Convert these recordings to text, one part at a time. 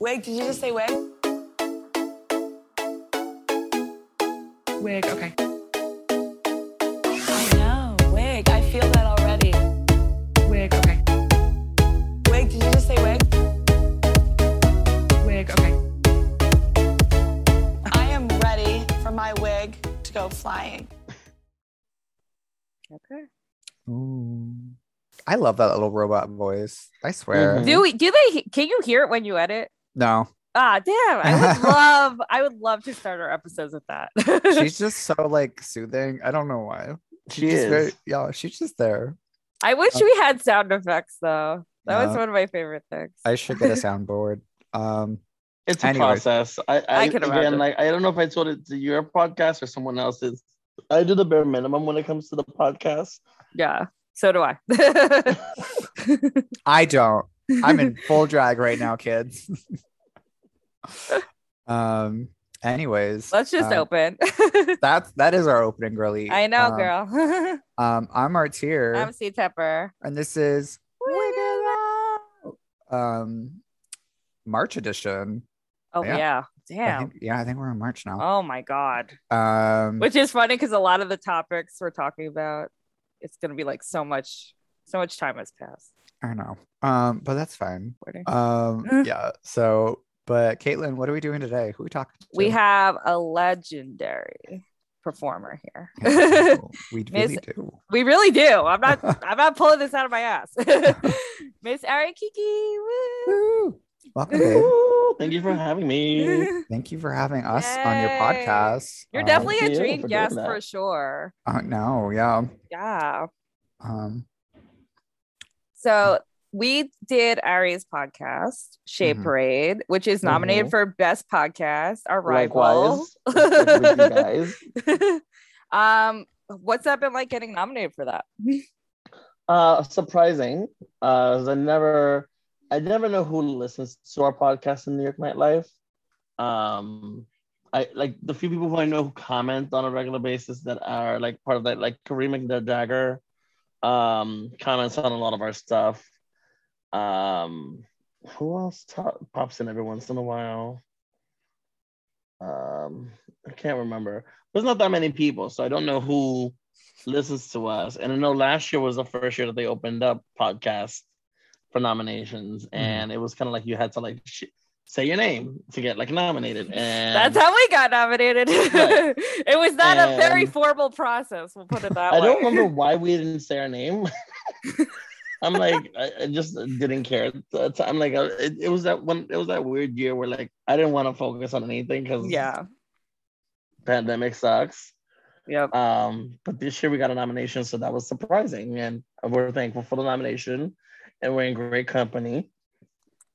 Wig, did you just say wig? Wig. Okay. I know, wig. I feel that already. Wig. Okay. Wig, did you just say wig? Wig. Okay. I am ready for my wig to go flying. Okay. Ooh. I love that little robot voice. I swear. Mhm. Do we? Do they? Can you hear it when you edit? No, Ah, damn! I would love. I would love to start our episodes with that. she's just so like soothing. I don't know why. She She's just is. very- yeah, she's just there. I wish we had sound effects though. That was Uh, one of my favorite things. I should get a soundboard. Um, It's a Anyways. process. I, I, I can again, imagine. like I don't know if I told it to your podcast or someone else's. I do the bare minimum when it comes to the podcast. yeah. So do I. I don't. I'm in full drag right now, kids. um. Anyways, Let's just um, open. That's that is our opening, girly. I know, Um, girl. Um, I'm Artier, I'm C Tepper. and this is um March edition. Oh Yeah. yeah. I Damn. think, yeah, I think we're in March now. Oh my god. Um, Which is funny because a lot of the topics we're talking about, it's gonna be like so much, so much time has passed. I know. Um, but that's fine. Um, yeah. So, but Caitlin, what are we doing today? Who are we talking to? We have a legendary performer here. We Miss- really do. we really do. I'm not. I'm not pulling this out of my ass. Miss Ari Kiki. Woo. Welcome, babe. Ooh, thank you for having me. Thank you for having us on your podcast. You're Um, definitely a dream for guest for sure. Uh, no, yeah. Yeah. Um, So we did Ari's podcast, Shade Mhm. Parade, which is nominated Mhm. for Best Podcast, our rival. Likewise, guys. um, what's that been like getting nominated for that? Uh, surprising. Uh, I never, I never know who listens to our podcast in New York nightlife. Um, I like the few people who I know who comment on a regular basis that are like part of that, like Kareem McDagger, um, comments on a lot of our stuff. Um, who else pops in every once in a while? Um, I can't remember. There's not that many people, so I don't know who listens to us. And I know last year was the first year that they opened up podcasts for nominations, and it was kind of like you had to like sh- say your name to get like nominated. And That's how we got nominated. Right. it was not a very formal process. We'll put it that I way. don't remember why we didn't say our name. I'm like, I, I just didn't care. at the time. I'm like, it, it was that one. It was that weird year where like I didn't want to focus on anything because Yeah. pandemic sucks. Yep. Um, but this year we got a nomination, so that was surprising, and we're thankful for the nomination, and we're in great company.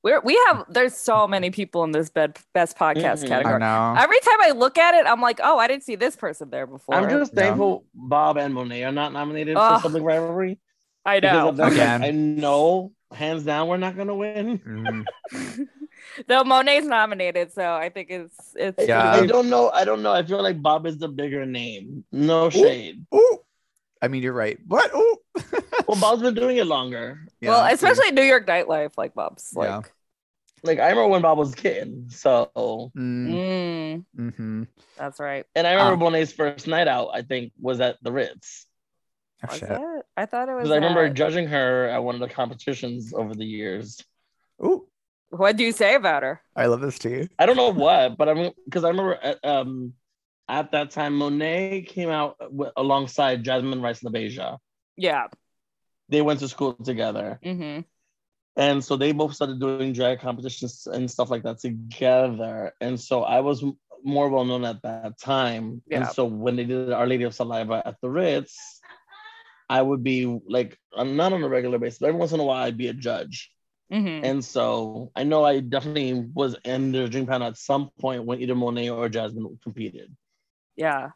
We're we have there's so many people in this bed, best podcast Mhm. I category. know. Every time I look at it, I'm like, oh, I didn't see this person there before. I'm just Yeah. thankful Bob and Monet are not nominated Ugh. for Public Rivalry. I know. that, Again. I know hands down we're not gonna win. Mm, Though Monet's nominated, so I think it's it's Yeah. I don't know. I don't know. I feel like Bob is the bigger name. No shade. ooh. I mean, you're right. What? Ooh. Well, Bob's been doing it longer. well, Yeah, especially New York nightlife, like Bob's like Yeah. Like I remember when Bob was a kid. So, Mm, mm, mm-hmm. that's right. and I remember Um, Monet's first night out. I think was at the Ritz. Oh, Was shit. it? I thought it was. Because I remember at- judging her at one of the competitions over the years. Ooh. what do you say about her? I love this tea. I don't know what, but I'm because I remember at, um, at that time, Monet came out w- alongside Jasmine Rice LaBeija. Yeah. They went to school together. hmm And so they both started doing drag competitions and stuff like that together. And so I was m- more well known at that time. And so when they did Our Lady of Saliva at the Ritz, I would be like, I'm not on a regular basis, but every once in a while I'd be a judge. hmm And so I know I definitely was in the dream panel at some point when either Monet or Jasmine competed. Yeah.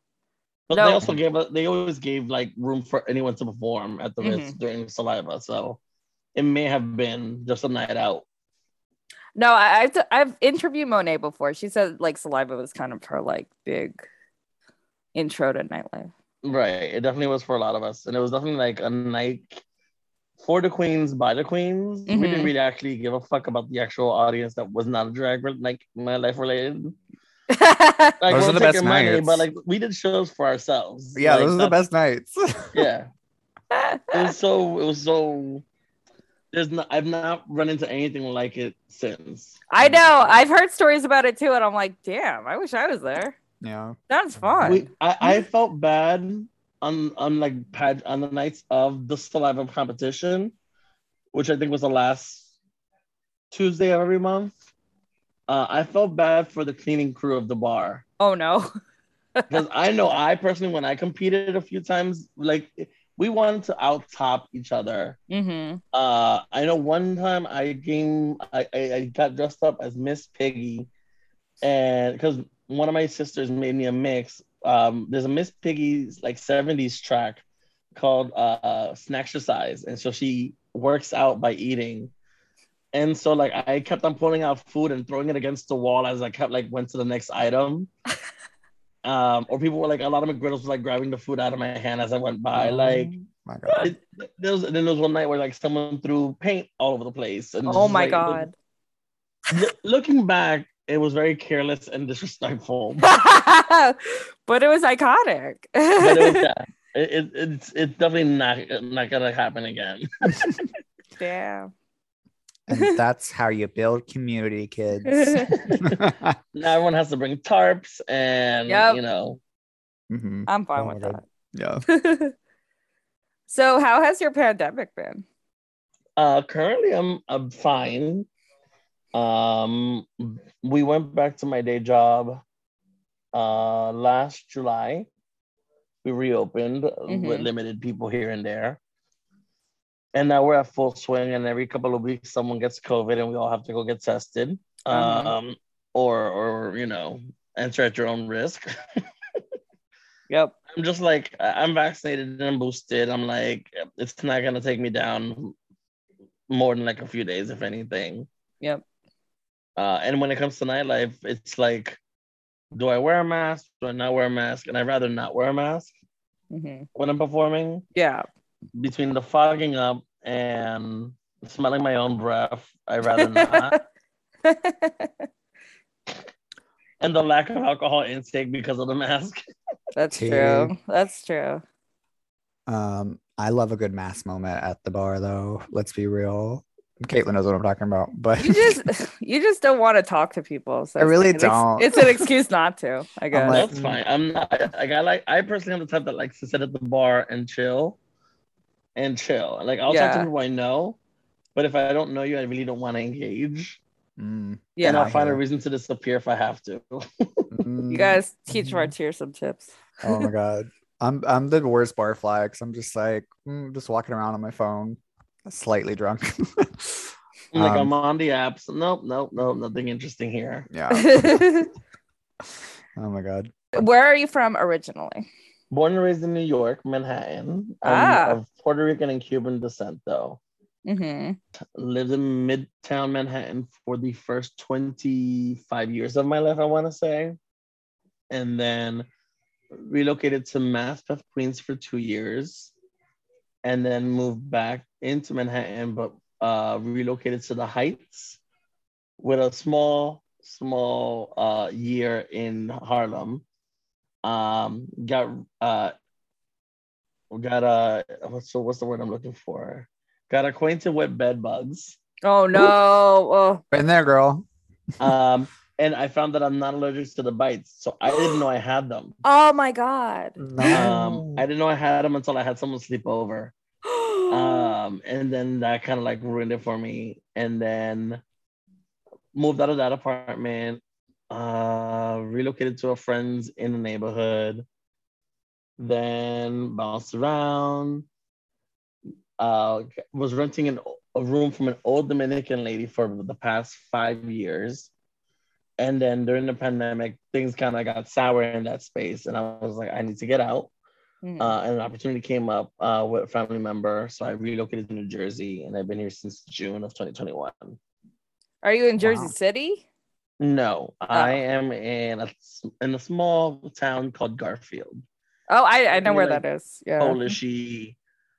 But No. they also gave they always gave like room for anyone to perform at the Ritz Mm-hmm. during Saliva. So it may have been just a night out. No, I, I've I've interviewed Monet before. She said like Saliva was kind of her like big intro to nightlife. Right. It definitely was for a lot of us. And it was definitely like a night for the queens by the queens. We Mhm. didn't really actually give a fuck about the actual audience that was not a drag like my life related. Like Those we'll are the best money, nights. but like we did shows for ourselves. Yeah, Like, those are the best nights. Yeah, it was so. It was so. There's not. I've not run into anything like it since. I know. I've heard stories about it too, and I'm like, damn, I wish I was there. Yeah. that's fun. We, I, I felt bad on on like pad on the nights of the saliva competition, which I think was the last Tuesday of every month. Uh, I felt bad for the cleaning crew of the bar oh no. because I know I personally, when I competed a few times, like we wanted to out top each other. Mm-hmm. Uh, I know one time I came, I, I, I got dressed up as Miss Piggy, and because one of my sisters made me a mix. Um, there's a Miss Piggy's like 70s track called uh, Snackercise, and so she works out by eating. And so like I kept on pulling out food and throwing it against the wall as I kept like went to the next item. Um, or people were like a lot of McGriddles was like grabbing the food out of my hand as I went by. Like my God. it, there was, then there was one night where like someone threw paint all over the place. And Oh my like, god. look- looking back, it was very careless and disrespectful. but it was iconic. but it was, yeah, it, it, it's it's definitely not not gonna happen again. Damn. And that's how you build community, kids. Now everyone has to bring tarps and Yep. you know. Mhm. I'm fine Oh with God. Yeah. so, how has your pandemic been? Uh, currently, I'm I'm fine. Um, we went back to my day job uh last July. We reopened with Mhm. limited people here and there, and now we're at full swing. And every couple of weeks, someone gets COVID, and we all have to go get tested. Uh-huh. Um, or or you know, enter at your own risk. Yep. I'm just like I'm vaccinated and boosted. I'm like it's not gonna take me down more than like a few days, if anything. Yep. Uh, and when it comes to nightlife, it's like, do I wear a mask? Do I not wear a mask? And I'd rather not wear a mask hmm when I'm performing. Yeah. Between the fogging up and smelling my own breath, I'd rather not. and the lack of alcohol intake because of the mask. That's Tea. true. That's true. Um, I love a good mask moment at the bar, though. Let's be real. Caitlin knows what I'm talking about, but You just you just don't want to talk to people. So I it's really like an don't. it's an excuse not to, I guess. like- That's fine. I'm not like I like I personally am the type that likes to sit at the bar and chill and chill. Like I'll talk to people I know, but if I don't know you, I really don't want to engage. Mm, yeah. and I'll find a reason to disappear if I have to. mm, you guys teach Mhm. Martyr some tips. Oh my god, I'm I'm the worst barfly because I'm just like mm, just walking around on my phone, slightly drunk. Like Um, I'm on the apps. Nope, nope, nope, nothing interesting here. yeah. Oh my god. Where are you from originally? Born and raised in New York, Manhattan. I'm Ah. of Puerto Rican and Cuban descent, though. hmm Lived in Midtown Manhattan for the first 25 years of my life, I want to say. And then relocated to Maspeth, Queens for two years. And then moved back into Manhattan, but uh, relocated to the Heights with a small, small uh, year in Harlem. Um, got uh, got uh, what's the, what's the word I'm looking for? Got acquainted with bed bugs. Oh no! Oh, Been there, girl. Um, and I found that I'm not allergic to the bites, so I didn't know I had them. oh my god! Um, I didn't know I had them until I had someone sleep over. Um, and then that kind of like ruined it for me. And then moved out of that apartment, uh, relocated to a friend's in the neighborhood, then bounced around. Uh, was renting an, a room from an old Dominican lady for the past five years. And then during the pandemic, things kind of got sour in that space. And I was like, I need to get out Mhm. uh, and an opportunity came up uh, with a family member. So I relocated to New Jersey and I've been here since June of 2021. Are you in Jersey Wow. City? No, I Oh. am in a, in a small town called Garfield. Oh, I, I know where like that is. Yeah. Polishy,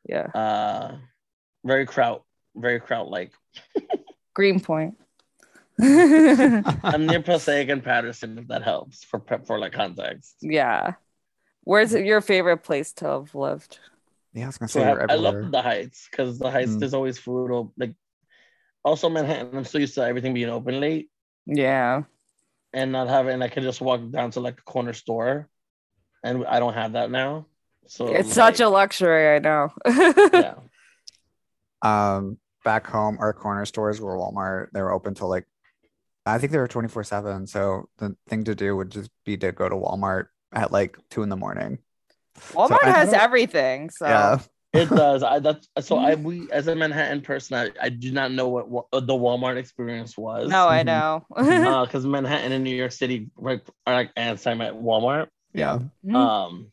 Yeah. uh, very kraut, very kraut like. Greenpoint. I'm near Passaic and Paterson, if that helps for for like context. yeah. Where's your favorite place to have lived? Yeah, I was gonna So I, I love the Heights because the Heights Mm. there's always food. Or, like also Manhattan, I'm so used to everything being open late Yeah. and not having. I can just walk down to like a corner store, and I don't have that now. So It's such a luxury, I know. yeah. um back home our corner stores were walmart they were open till like i think they were 24 7 so the thing to do would just be to go to walmart at like two in the morning Walmart I has don't- everything. So yeah It does. I that's so I Mm-hmm. we as a Manhattan person, I, I do not know what, what the Walmart experience was. no, I Mhm. know. because Manhattan and New York City right, are like ants. I'm at Walmart. yeah Mm. Um,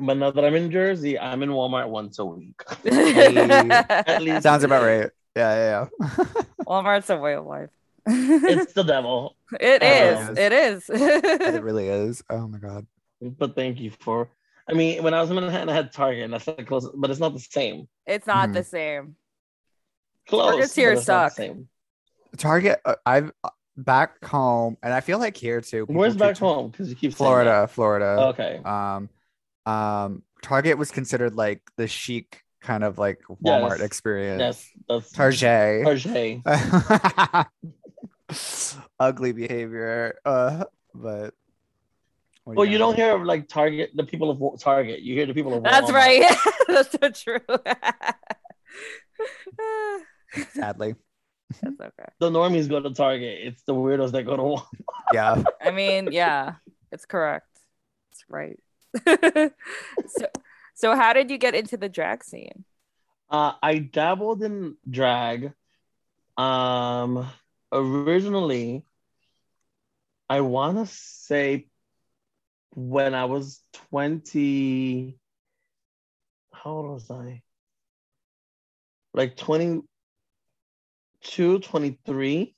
but now that I'm in Jersey, I'm in Walmart once a week. At least sounds about right yeah yeah, yeah. Walmart's a way of life. It's the devil. it Uh, is. It is. it really is oh my god But thank you for. I mean, when I was in Manhattan, I had Target, and that's like close, but it's not the same. it's not Mhm. the same. Close. Targets here but it's not the suck. target uh, i've uh, back home and i feel like here too Where's back t- home? Because you keep saying florida florida. Okay. um um target was considered like the chic kind of like walmart Yes. experience Yes, that's target Target. ugly behavior uh but Well, you got? don't hear of like Target, the people of Target. You hear the people of That's Walmart. right. That's so true. sadly That's okay. The normies go to Target. It's the weirdos that go to Walmart. yeah I mean, yeah, it's correct. It's right. so, so how did you get into the drag scene? Uh, I dabbled in drag. Um, originally, I want to say when I was 20, how old was I? Like 22, 23.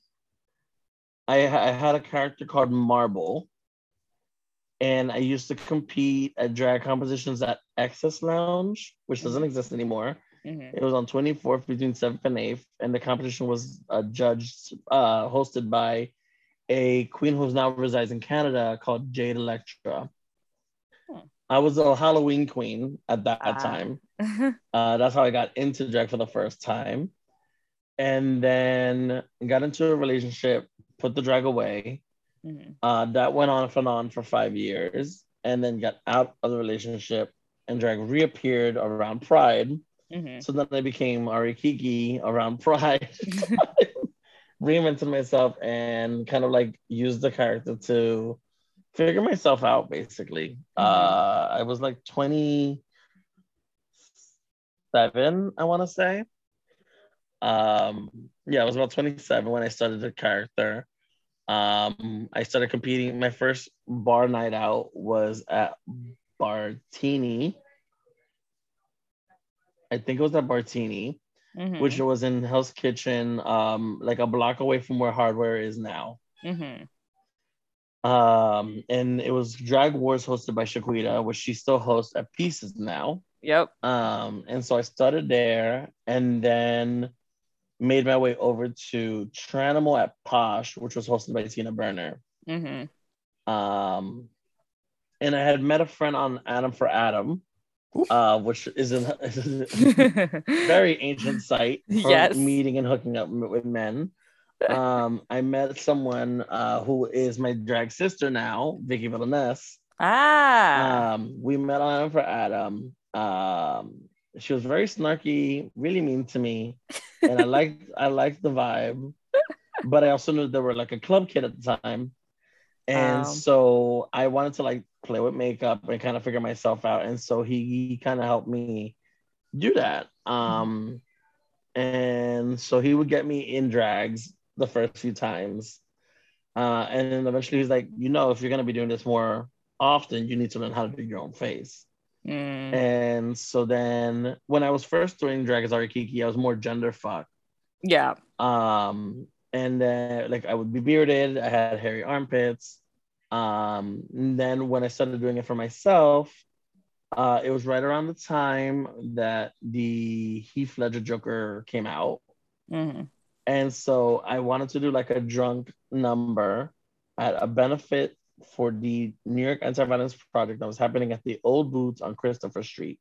I, I had a character called Marble. And I used to compete at drag competitions at Excess Lounge, which doesn't exist anymore. Mhm. It was on 24th between 7th and 8th, and the competition was uh, judged, uh, hosted by a queen who's now resides in Canada called Jade Electra. Hmm. I was a Halloween queen at that Ah. time. Uh, that's how I got into drag for the first time. And then got into a relationship, put the drag away. Mhm. Uh, that went on and on for five years, and then got out of the relationship, and drag reappeared around Pride. Mhm. So then I became Ari Kiki around Pride, reinvented myself, and kind of like used the character to figure myself out. Basically, uh, I was like twenty seven, I want to say. Um, yeah, I was about twenty seven when I started the character. Um, I started competing. My first bar night out was at Bartini. I think it was at Bartini, Mhm. which was in Hell's Kitchen, um, like a block away from where Hardware is now. Mhm. Um, and it was Drag Wars hosted by Shaquita, which she still hosts at Pieces now. Yep. Um, and so I started there and then made my way over to Tranimal at Posh, which was hosted by Tina Burner. Mhm. Um, and I had met a friend on Adam for Adam, uh, which is a very ancient site for Yes. meeting and hooking up with men. Um, I met someone uh, who is my drag sister now, Vicky Villaness. ah. Um, we met on for Adam. Um, she was very snarky, really mean to me, and I liked I liked the vibe. But I also knew they were like a club kid at the time, and Um. so I wanted to like play with makeup and kind of figure myself out. And so he, kind of helped me do that. Um, and so he would get me in drags the first few times. Uh, and then eventually he's like, you know, if you're gonna be doing this more often, you need to learn how to do your own face. Mm. And so then when I was first doing drag as Arikiki, I was more gender fuck. Yeah. Um, and then like I would be bearded, I had hairy armpits. Um, then when I started doing it for myself, uh, it was right around the time that the Heath Ledger Joker came out. Mhm. And so I wanted to do like a drunk number at a benefit for the New York Anti-Violence Project that was happening at the Old Boots on Christopher Street.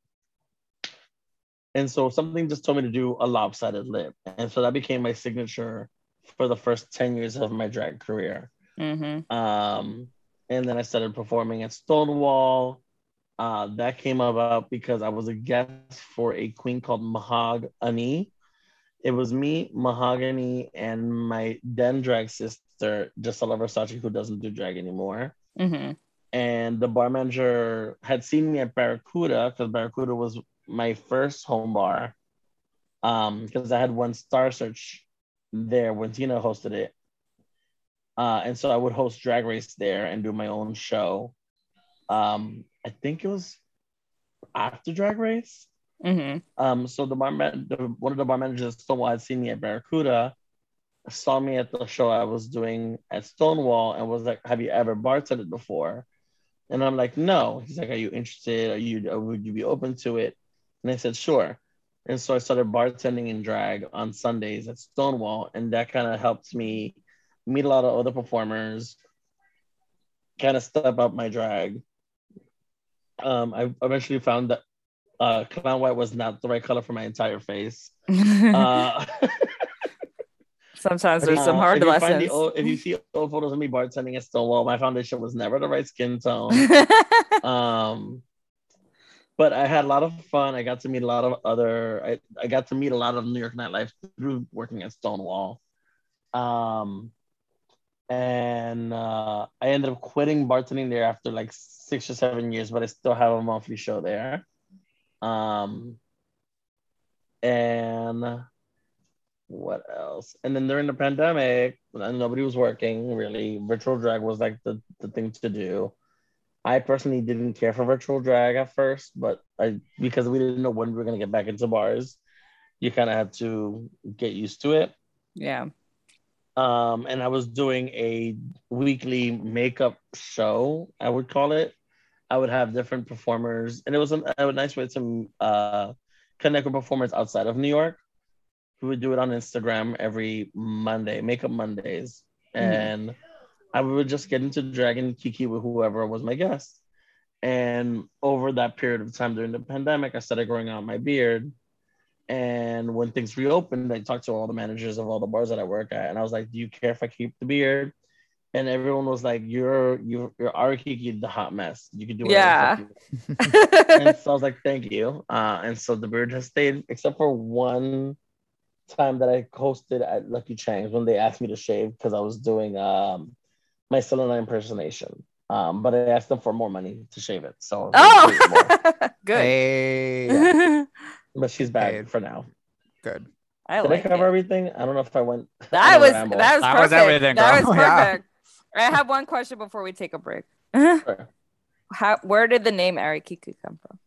And so something just told me to do a lopsided lip. And so that became my signature for the first 10 years of my drag career. Mhm. Um, and then I started performing at Stonewall. Uh, that came about because I was a guest for a queen called Mahogany. It was me, Mahogany, and my then drag sister, Gisela Versace, who doesn't do drag anymore. Mhm. And the bar manager had seen me at Barracuda because Barracuda was my first home bar. Um, because I had one Star Search there when Tina hosted it. Uh, and so I would host Drag Race there and do my own show. Um, I think it was after Drag Race. Mhm. Um, so the bar man, the, one of the bar managers at Stonewall had seen me at Barracuda, saw me at the show I was doing at Stonewall, and was like, "Have you ever bartended before?" And I'm like, "No." He's like, "Are you interested? Are you? Would you be open to it?" And I said, "Sure." And so I started bartending in drag on Sundays at Stonewall, and that kind of helped me meet a lot of other performers, kind of step up my drag. Um, I eventually found that uh, clown white was not the right color for my entire face. Uh, Sometimes there's some hard if you lessons. the old- if you see old photos of me bartending at Stonewall, my foundation was never the right skin tone. um, but I had a lot of fun. I got to meet a lot of other. I, I got to meet a lot of New York nightlife through working at Stonewall. Um, and uh, I ended up quitting bartending there after like six or seven years, but I still have a monthly show there. Um, and what else? And then during the pandemic, nobody was working really. Virtual drag was like the, the thing to do. I personally didn't care for virtual drag at first, but I because we didn't know when we were gonna get back into bars, you kind of had to get used to it. yeah. Um, and I was doing a weekly makeup show, I would call it. I would have different performers, and it was a, a nice way to uh, connect with performers outside of New York. We would do it on Instagram every Monday, Makeup Mondays, and I would just get into drag and kiki with whoever was my guest. And over that period of time during the pandemic, I started growing out my beard. And when things reopened, I talked to all the managers of all the bars that I work at, and I was like, "Do you care if I keep the beard?" And everyone was like, "You're you're you're Ari the hot mess. You can do whatever Yeah. you want." and so I was like, "Thank you." Uh, and so the beard has stayed, except for one time that I hosted at Lucky Chang's when they asked me to shave because I was doing um my Selena impersonation. Um, but I asked them for more money to shave it. So they paid more. oh, good. Hey, but she's back Paid. for now. good. I Did like I cover it. everything? I don't know if I went. That on was ramble. that was That perfect. was everything, that girl. was Yeah. perfect. I have one question before we take a break. Sure. How where did the name Arikiki come from?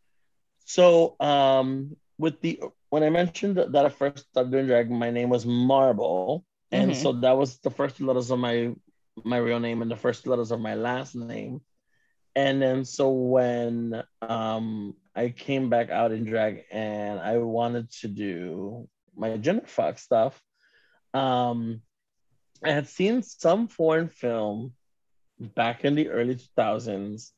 So, um, with the when I mentioned that I first started doing drag, my name was Marble, and Mhm. so that was the first letters of my my real name and the first letters of my last name. And then so when um I came back out in drag and I wanted to do my gender fuck stuff, um, I had seen some foreign film back in the early 2000s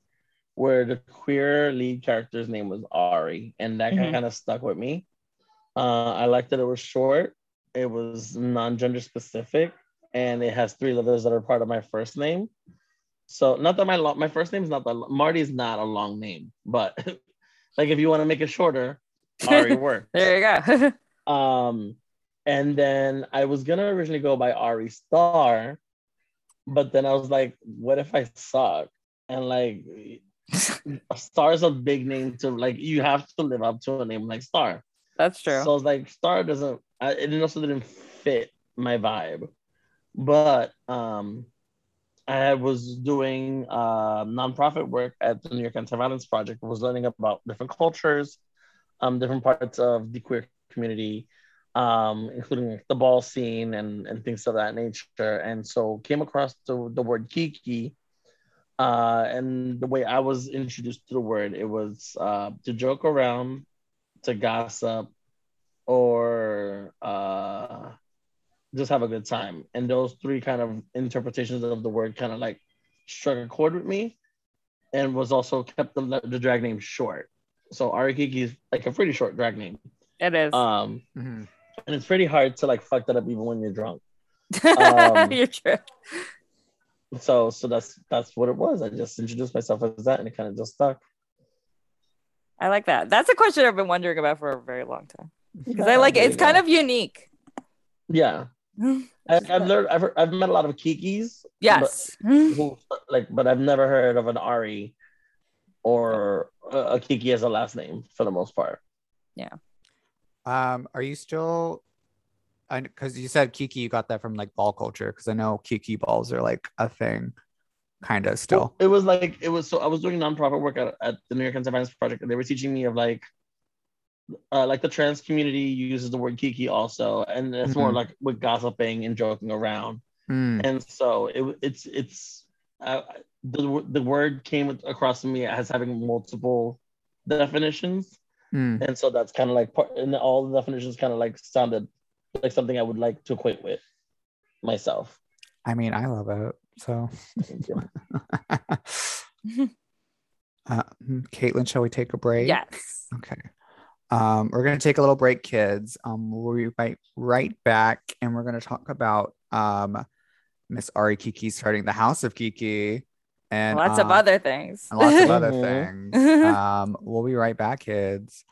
where the queer lead character's name was Ari, and that Mhm. kind of stuck with me. Uh, I liked that it was short, it was non gender specific, and it has three letters that are part of my first name. So, not that my lo- my first name is not the Marty's not a long name, but like if you want to make it shorter, Ari works. There you go. Um, and then I was gonna originally go by Ari Star, but then I was like, what if I suck? And like, Star is a big name to like. You have to live up to a name like Star. That's true. So I was like, Star doesn't. I, it also didn't fit my vibe. But um, I was doing uh, nonprofit work at the New York Anti-Violence Project. I was learning about different cultures, um, different parts of the queer community, um, including the ball scene and, and things of that nature. And so came across the, the word kiki, Uh, and the way I was introduced to the word, it was uh, to joke around, to gossip, or uh, just have a good time. And those three kind of interpretations of the word kind of like struck a chord with me, and was also kept the, the drag name short. So Arikiki is like a pretty short drag name. It is. Um, Mhm. and it's pretty hard to like fuck that up even when you're drunk. um, You're true. So so that's that's what it was. I just introduced myself as that, and it kind of just stuck. I like that. That's a question I've been wondering about for a very long time because I like it. It's kind of unique. yeah. I, I've learned. I've, I've met a lot of Kikis. Yes. but, who, like, but I've never heard of an Ari or a, a Kiki as a last name for the most part. Yeah. Um, are you still? I because you said Kiki, you got that from like ball culture because I know Kiki balls are like a thing, kind of still. It was like it was. So I was doing nonprofit work at, at the New York Anti-Violence Project, and they were teaching me of like, uh, like the trans community uses the word Kiki also, and it's more Mhm. like with gossiping and joking around. Hmm. and so it, it's it's uh, the the word came across to me as having multiple definitions, Hmm. and so that's kind of like part, and all the definitions kind of like sounded like something I would like to equate with myself. I mean, I love it. So, Thank uh, hmm, Caitlin, shall we take a break? Yes. Okay. Um, we're gonna take a little break, kids. Um, we'll be right, right back, and we're gonna talk about um Miss Ari Kiki starting the House of Kiki and Lots of um, other things. and lots of other things. Um, we'll be right back, kids.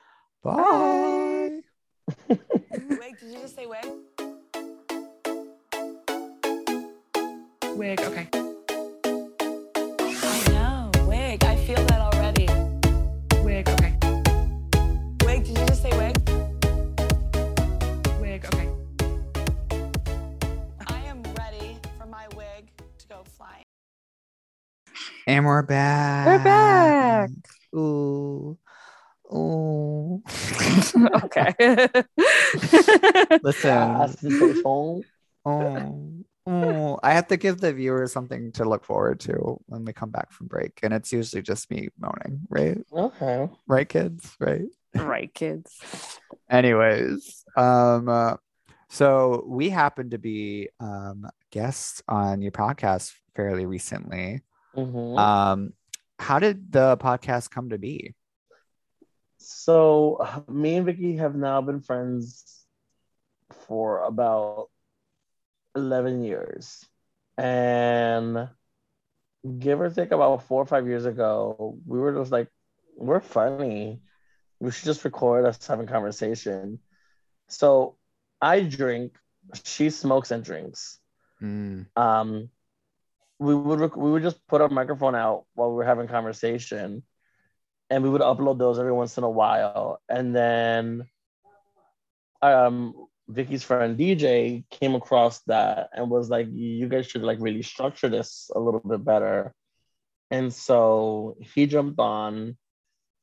Bye. Wig, did you just say wig? Wig. Okay. And we're back. We're back. Ooh. Ooh. okay. Listen. Yes. Oh, oh, I have to give the viewers something to look forward to when we come back from break. And it's usually just me moaning, right? Okay. Right, kids? Right. right, kids. Anyways, um, uh, so we happen to be um guests on your podcast fairly recently. Mhm. Um, how did the podcast come to be? So me and Vicky have now been friends for about 11 years. And give or take about four or five years ago, we were just like, we're funny. We should just record us having conversation. So I drink, she smokes and drinks. Mm, Um, we would rec- we would just put our microphone out while we were having conversation, and we would upload those every once in a while. And then, um, Vicky's friend DJ came across that and was like, "You guys should like really structure this a little bit better." And so he jumped on,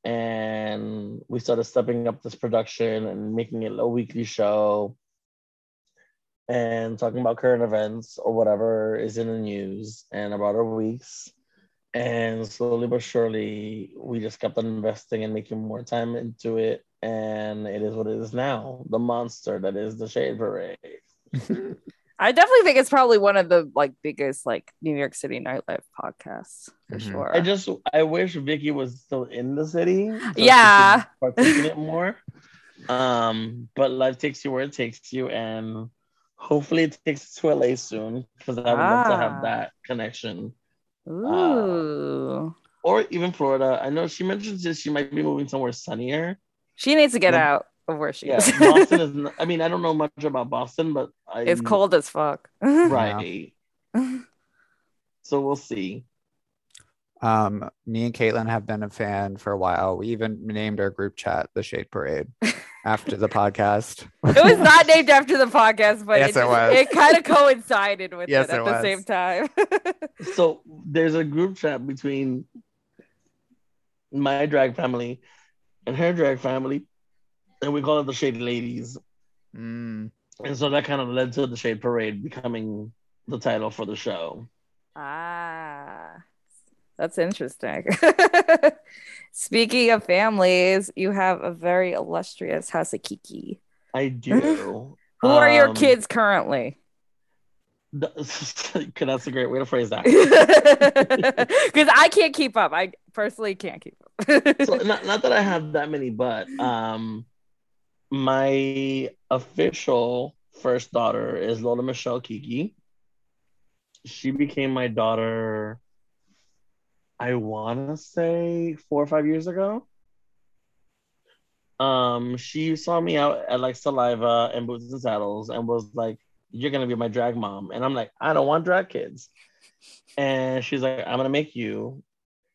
and we started stepping up this production and making it a weekly show and talking about current events or whatever is in the news and about our weeks. And slowly but surely, we just kept on investing and making more time into it. And it is what it is now the monster that is the Shade Parade. I definitely think it's probably one of the like biggest like New York City nightlife podcasts for Mhm. sure. I just, I wish Vicky was still in the city. so Yeah. could it more. Um, but life takes you where it takes you. And hopefully it takes us to LA soon because I would love to Ah. have that connection. Ooh. or even Florida. I know she mentions that she might be moving somewhere sunnier. she needs to get Yeah. out of where she Yeah, is. Boston is. Not, I mean, I don't know much about Boston, but I, it's cold as fuck. right? so we'll see. Um, me and Caitlin have been a fan for a while. We even named our group chat the Shade Parade after the podcast. It was not named after the podcast, but Yes, it, it it kind of coincided with Yes, it at it the was. same time. So there's a group chat between my drag family and her drag family, and we call it the Shade Ladies. Mm, And so that kind of led to the Shade Parade becoming the title for the show. ah, That's interesting. Speaking of families, you have a very illustrious house of Kiki. I do. Who are your Um, kids currently? th- That's a great way to phrase that. Because I can't keep up. I personally can't keep up. so not, not that I have that many, but um, my official first daughter is Lola Michelle Kiki. She became my daughter. I want to say four or five years ago. Um, she saw me out at like Saliva and Boots and Saddles and was like, "You're gonna be my drag mom," and I'm like, "I don't want drag kids," and she's like, "I'm gonna make you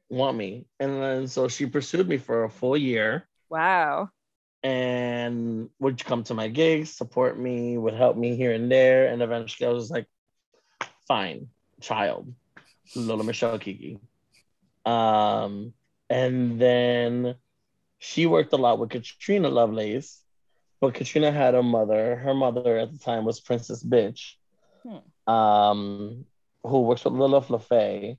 want me," and then so she pursued me for a full year wow. and would come to my gigs, support me, would help me here and there, and eventually I was like, "Fine, child, Lola Michelle Kiki." Um, and then she worked a lot with Katrina Lovelace, but Katrina had a mother. Her mother at the time was Princess Bitch, um, who works with Lila Flafay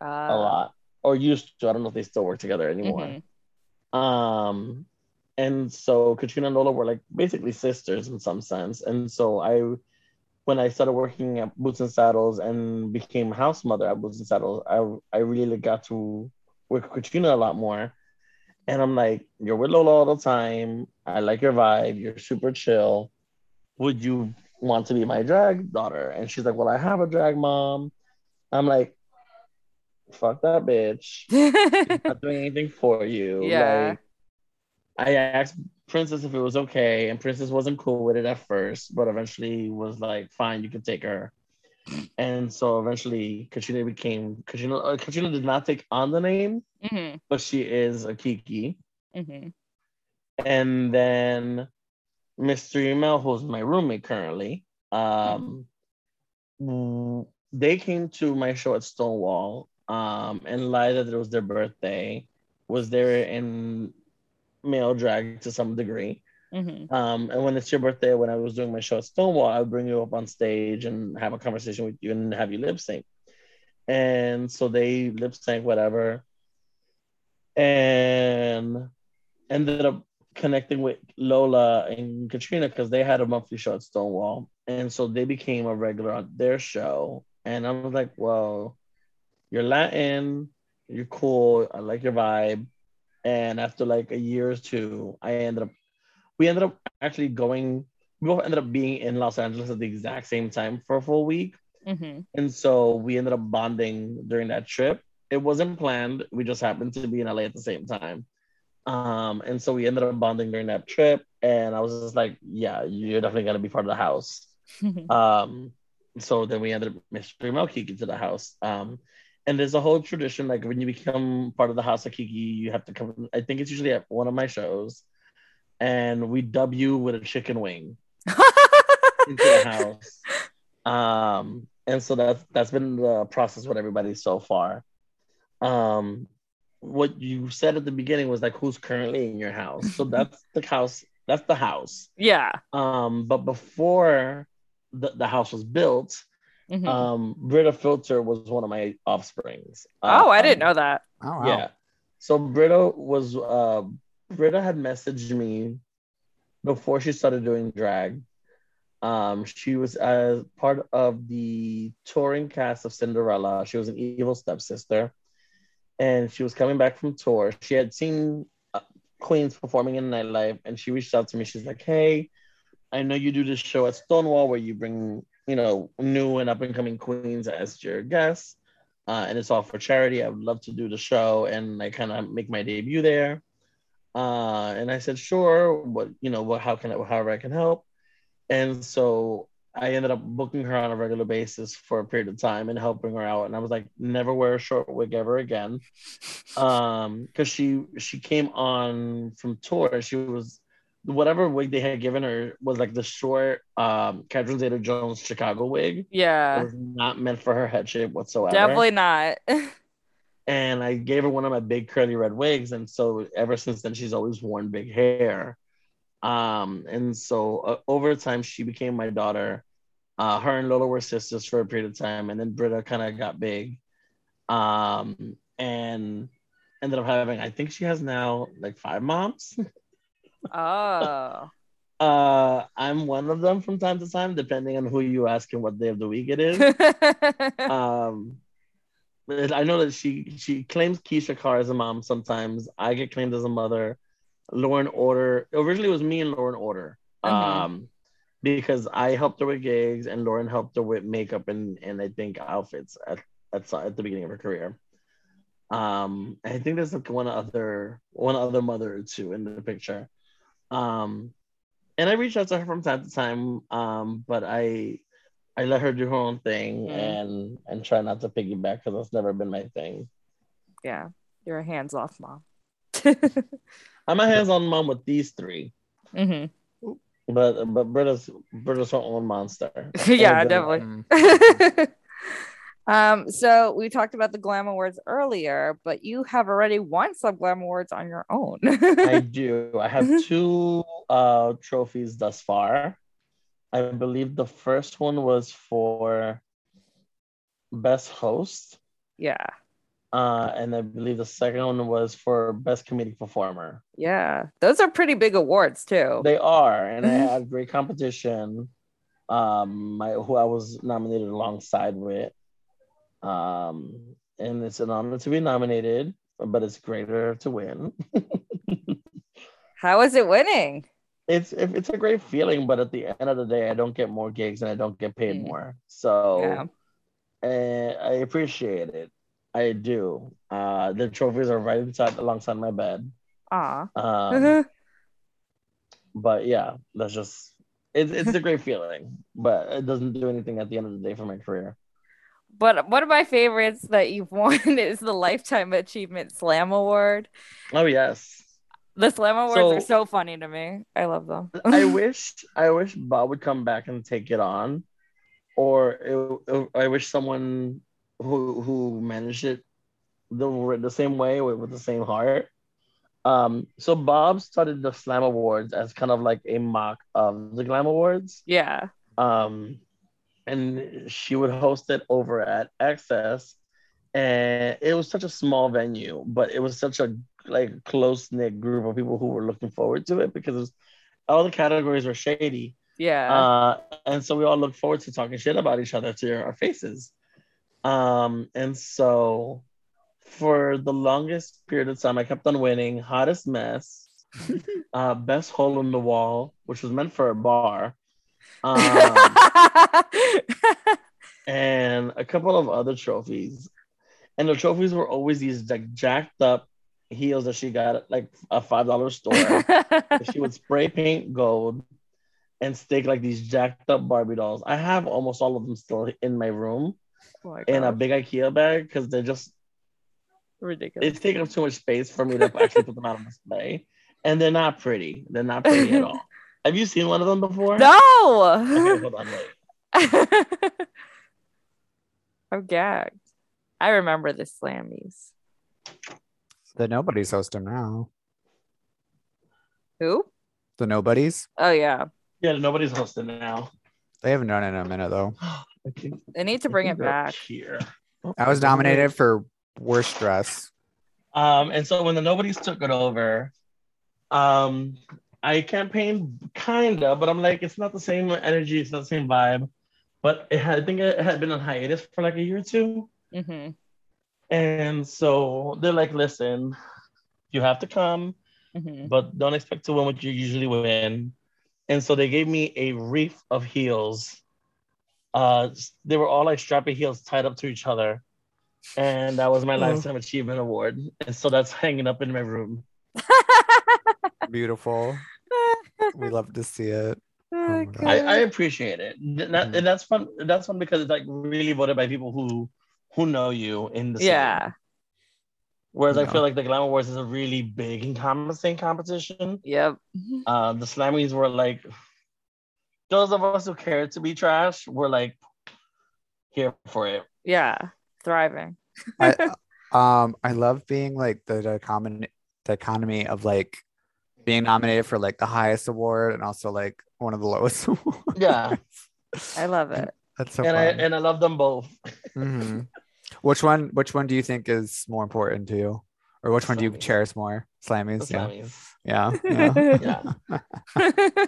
Uh, a lot, or used to. I don't know if they still work together anymore. mhm. Um, and so Katrina and Lola were like basically sisters in some sense. And so I, when I started working at Boots and Saddles and became house mother at Boots and Saddles, I I really got to work with Katrina a lot more. And I'm like, you're with Lola all the time. I like your vibe. You're super chill. Would you want to be my drag daughter? And she's like, well, I have a drag mom. I'm like, fuck that bitch not doing anything for you. Yeah. Like, I asked Princess if it was okay, and Princess wasn't cool with it at first, but eventually was like, "Fine, you can take her." And so eventually, Katrina became Katrina. Uh, Katrina did not take on the name, Mhm, but she is a Kiki. mhm. And then Mr. Email, who's my roommate currently, um, w- they came to my show at Stonewall um, and lied that it was their birthday, was there in male drag to some degree. Mhm. Um, and when it's your birthday, when I was doing my show at Stonewall, I would bring you up on stage and have a conversation with you and have you lip sync. And so they lip sync whatever, and ended up connecting with Lola and Katrina because they had a monthly show at Stonewall, and so they became a regular on their show. And I was like, well, you're Latin, you're cool, I like your vibe. And after like a year or two, I ended up we ended up actually going we both ended up being in Los Angeles at the exact same time for a full week. Mhm. And so we ended up bonding during that trip. It wasn't planned. We just happened to be in LA at the same time. Um, and so we ended up bonding during that trip. And I was just like, yeah, you're definitely gonna be part of the house. Um, so then we ended up Mystery Mel Kiki to the house. Um, and there's a whole tradition like when you become part of the house of Kiki, you have to come. I think it's usually at one of my shows, and we dub you with a chicken wing into the house. Um, and so that's that's been the process with everybody so far. Um, what you said at the beginning was like who's currently in your house. So that's the house. That's the house. yeah. Um, but before the, the house was built, Mhm. um, Britta Filter was one of my offsprings. oh, I didn't Um, know that. Oh, wow. yeah. So Britta was uh Britta had messaged me before she started doing drag. Um, she was as part of the touring cast of Cinderella. She was an evil stepsister, and she was coming back from tour. She had seen uh, queens performing in nightlife, and she reached out to me. She's like, "Hey, I know you do this show at Stonewall where you bring, you know, new and up and coming queens as your guests, uh, and it's all for charity. I would love to do the show and I kind of make my debut there." Uh, and I said, "Sure. What you know? What? How can I? However I can help." And so I ended up booking her on a regular basis for a period of time and helping her out. And I was like, never wear a short wig ever again. Um, because she she came on from tour. She was whatever wig they had given her was like the short um Catherine Zeta Jones Chicago wig. It Yeah. was not meant for her head shape whatsoever. Definitely not. And I gave her one of my big curly red wigs. And so ever since then, she's always worn big hair. Um, and so uh, over time, she became my daughter. Uh, her and Lola were sisters for a period of time, and then Britta kind of got big. Um, and ended up having. I think she has now like five moms. Oh. Uh, I'm one of them from time to time, depending on who you ask and what day of the week it is. um, I know that she she claims Keisha Carr as a mom sometimes. I get claimed as a mother. Lauren Order originally it was me and Lauren Order. Mhm. Um, because I helped her with gigs and Lauren helped her with makeup and and I think outfits at at, at the beginning of her career. Um, I think there's like one other one other mother or two in the picture. Um, and I reach out to her from time to time. Um, but I I let her do her own thing Mhm. and and try not to piggyback because that's never been my thing. yeah. You're a hands off mom. I'm a hands-on mom with these three, mm-hmm. but but Britta's Britta's her own monster. yeah, definitely. Um, so we talked about the Glam Awards earlier, but you have already won some Glam Awards on your own. I do. I have two uh trophies thus far. I believe the first one was for best host, yeah, uh, and I believe the second one was for best comedic performer. yeah. Those are pretty big awards too. They are, and I had great competition. Um, my who I was nominated alongside with. Um, and it's an honor to be nominated, but it's greater to win. How is it winning? it's it's a great feeling, but at the end of the day, I don't get more gigs and I don't get paid Mm. more. So Yeah. uh, I appreciate it. I do. Uh, the trophies are right inside alongside my bed. Ah. Um, but yeah, that's just it's it's a great feeling, but it doesn't do anything at the end of the day for my career. But one of my favorites that you've won is the Lifetime Achievement Slam Award. Oh yes. The Slam Awards are So- so funny to me. I love them. I wish I wish Bob would come back and take it on, or it, it- I wish someone who who managed it the the same way with, with the same heart. Um, so Bob started the Slam Awards as kind of like a mock of the Glam Awards. yeah. Um, and she would host it over at Access, and it was such a small venue, but it was such a like close knit group of people who were looking forward to it because it was, all the categories were shady, Yeah. uh, and so we all look forward to talking shit about each other to our faces. Um, and so for the longest period of time, I kept on winning hottest mess, uh, best hole in the wall, which was meant for a bar. Um, and a couple of other trophies. And the trophies were always these like jacked up heels that she got at like a five dollar store. she would spray paint gold and stick like these jacked up Barbie dolls. I have almost all of them still in my room Oh my in a big IKEA bag because they're just ridiculous. it's taking up too much space for me to actually put them out on display. And they're not pretty. They're not pretty at all. Have you seen one of them before? Okay, No. hold on, wait. I'm gagged. I remember the Slammies. The nobodies hosting now. Who? The nobodies. Oh yeah. Yeah, the nobody's hosting now. They haven't done it in a minute though. Think They need to bring it back. here. I was nominated for worst dress. Um, and so when the nobodies took it over, um, I campaigned kinda, but I'm like, it's not the same energy, it's not the same vibe. But it had, I think it had been on hiatus for like a year or two. hmm And so they're like, listen, you have to come, hmm but don't expect to win what you usually win. And so they gave me a wreath of heels. Uh, they were all like strappy heels tied up to each other. And that was my Oh. lifetime achievement award. And so that's hanging up in my room. Beautiful. We love to see it. Oh, my God. God. I, I appreciate it. And, that, Mhm. and that's fun. That's fun because it's like really voted by people who who know you in the scene. yeah. Whereas I feel like the Glam Awards is a really big and encompassing competition. Yep. Uh, the Slammies were like those of us who care to be trash were like here for it. Yeah. Thriving. I um I love being like the dichotomy dichotomy of like being nominated for like the highest award and also like one of the lowest awards. Yeah. I love it. That's so and I and I love them both. Mhm. Which one? Which one do you think is more important to you, or which one do you cherish more? Slammies. The Yeah. Slammies. Yeah. Yeah. Yeah.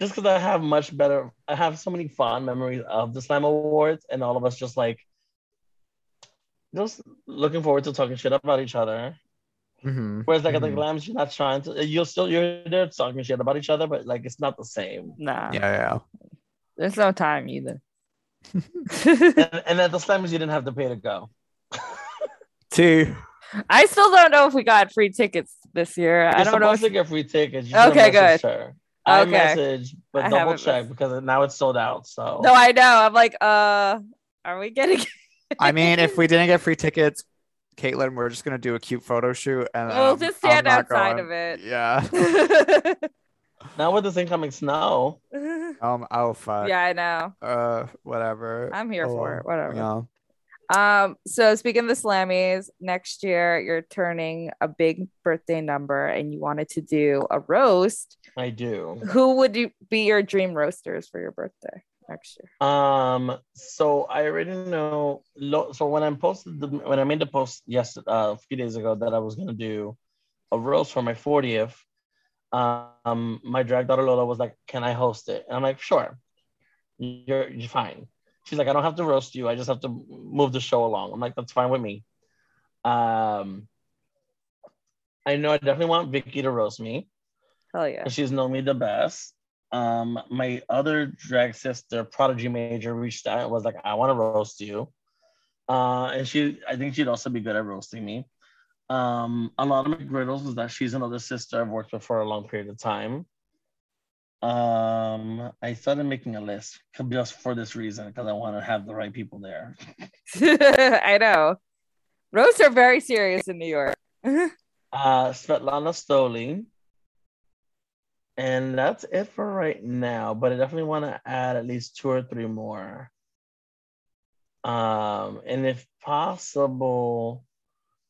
just because I have much better, I have so many fond memories of the Slam Awards, and all of us just like, just looking forward to talking shit about each other. Mhm. Whereas like at the Mhm. Glams, you're not trying to, you're still you're there talking shit about each other, but like it's not the same. nah, Yeah. Yeah. there's no time either. And, and at the Slammers, you didn't have to pay to go. Two. I still don't know if we got free tickets this year. I You're don't know. If, to get free tickets. You Okay, good. Her. I Okay. message, but I double check messaged. because now it's sold out. So no, I know. I'm like, uh, are we getting? I mean, if we didn't get free tickets, Caitlin, we're just gonna do a cute photo shoot and We'll um, just I'm stand outside going. of it. Yeah. now with this incoming snow, Um. Oh fuck. yeah, I know. Uh. Whatever. I'm here Oh, for it. Whatever. Yeah. Um, so speaking of the Slammies, next year you're turning a big birthday number and you wanted to do a roast. I do. Who would you be your dream roasters for your birthday next year? Um, so I already know. Lo- so when I posted the when I made the post yesterday, uh, a few days ago, that I was gonna do a roast for my 40th, um, my drag daughter Lola was like, "Can I host it?" And I'm like, "Sure, you're you're fine." She's like, "I don't have to roast you. I just have to move the show along." I'm like, "That's fine with me." Um, I know I definitely want Vicky to roast me Hell yeah. she's known me the best. Um, my other drag sister, Prodigy Major, reached out and was like, "I want to roast you," uh, and she, I think she'd also be good at roasting me. Um, a lot of McGriddles was that she's another sister I've worked with for a long period of time. Um, I started making a list just for this reason because I want to have the right people there. I know. Roasts are very serious in New York. Uh, Svetlana Stoli. And that's it for right now, but I definitely want to add at least two or three more. Um, and if possible,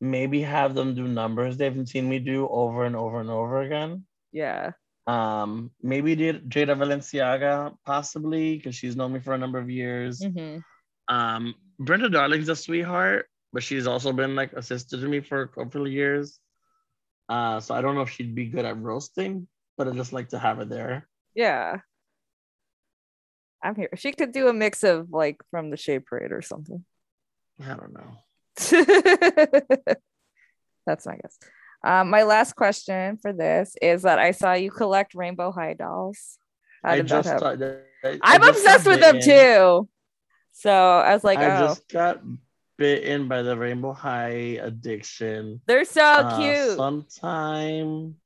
maybe have them do numbers they've seen me do over and over and over again. yeah. Um, maybe Jada Jada Valenciaga, possibly, because she's known me for a number of years. hmm Um, Brenda Darling's a sweetheart, but she's also been like a sister to me for a couple of years. Uh, so I don't know if she'd be good at roasting, but I just like to have her there. Yeah. I'm here. She could do a mix of like from the Shade Parade or something. I don't know. That's my guess. Um, my last question for this is that I saw you collect Rainbow High dolls. How I just started, I, I'm just obsessed with them too. So I was like, I oh, just got bitten by the Rainbow High addiction. they're so uh, cute. Sometime,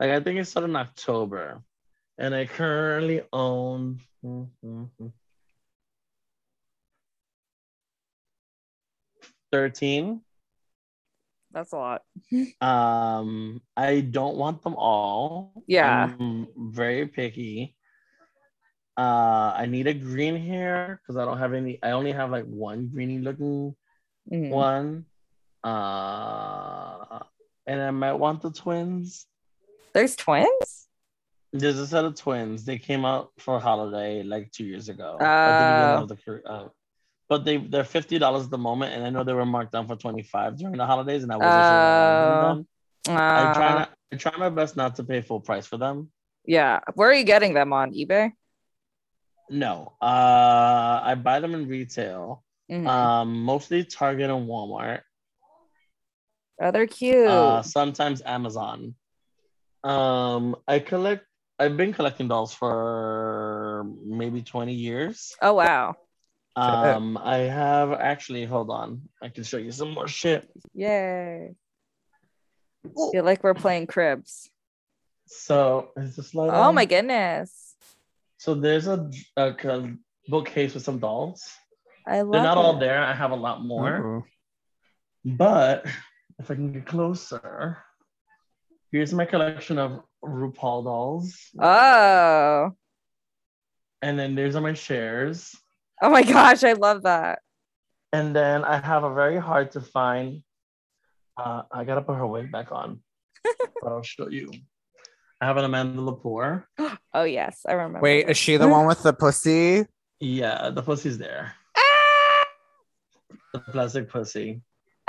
like I think it started in October, and I currently own. Thirteen. That's a lot. Um, I don't want them all. Yeah. I'm very picky. Uh, I need a green hair because I don't have any. I only have like one greeny looking Mhm. one. Uh, and I might want the twins. There's twins? There's a set of twins. They came out for holiday like two years ago. at the Oh. uh, but they they're fifty dollars at the moment, and I know they were marked down for twenty five during the holidays, and I wasn't sure. I was Oh. I try Uh, not, I try my best not to pay full price for them. yeah. Where are you getting them on eBay? No, uh, I buy them in retail, Mhm. um, mostly Target and Walmart. oh, they're cute. Uh, sometimes Amazon. Um, I collect. I've been collecting dolls for maybe twenty years. oh wow. Um, I have actually. Hold on, I can show you some more shit. Yay. Feel like we're playing cribs. So is this light Oh on? my goodness. So there's a a bookcase with some dolls. I love They're not all there. I have a lot more. Ooh. But if I can get closer, here's my collection of RuPaul dolls. Oh. And then there's my Chers. Oh my gosh, I love that. And then I have a very hard to find. Uh, I gotta put her wig back on, but I'll show you. I have an Amanda Lepore. Oh yes, I remember. Wait, this. is she the one with the pussy? Yeah, the pussy's there. Ah! the plastic pussy.